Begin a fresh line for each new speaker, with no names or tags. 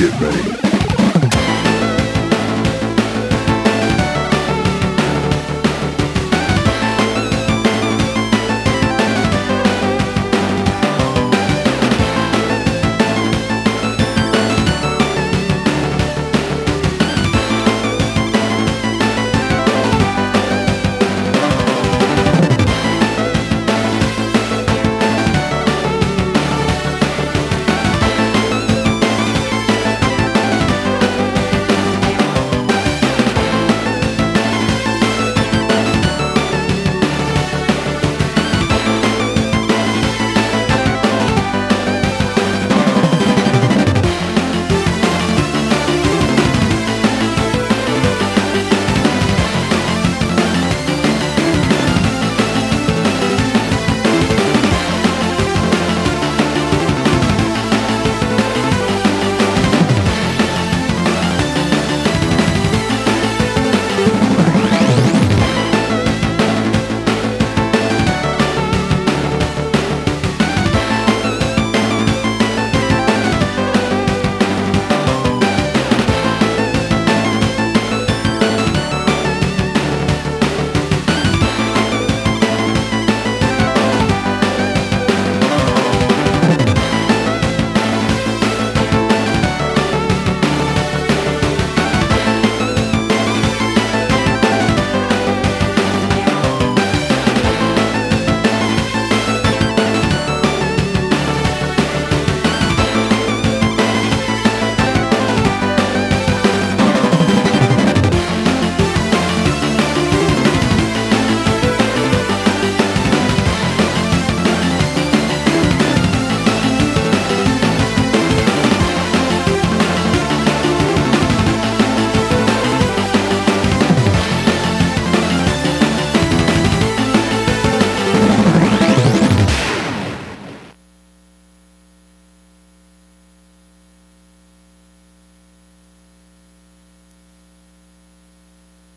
Get ready.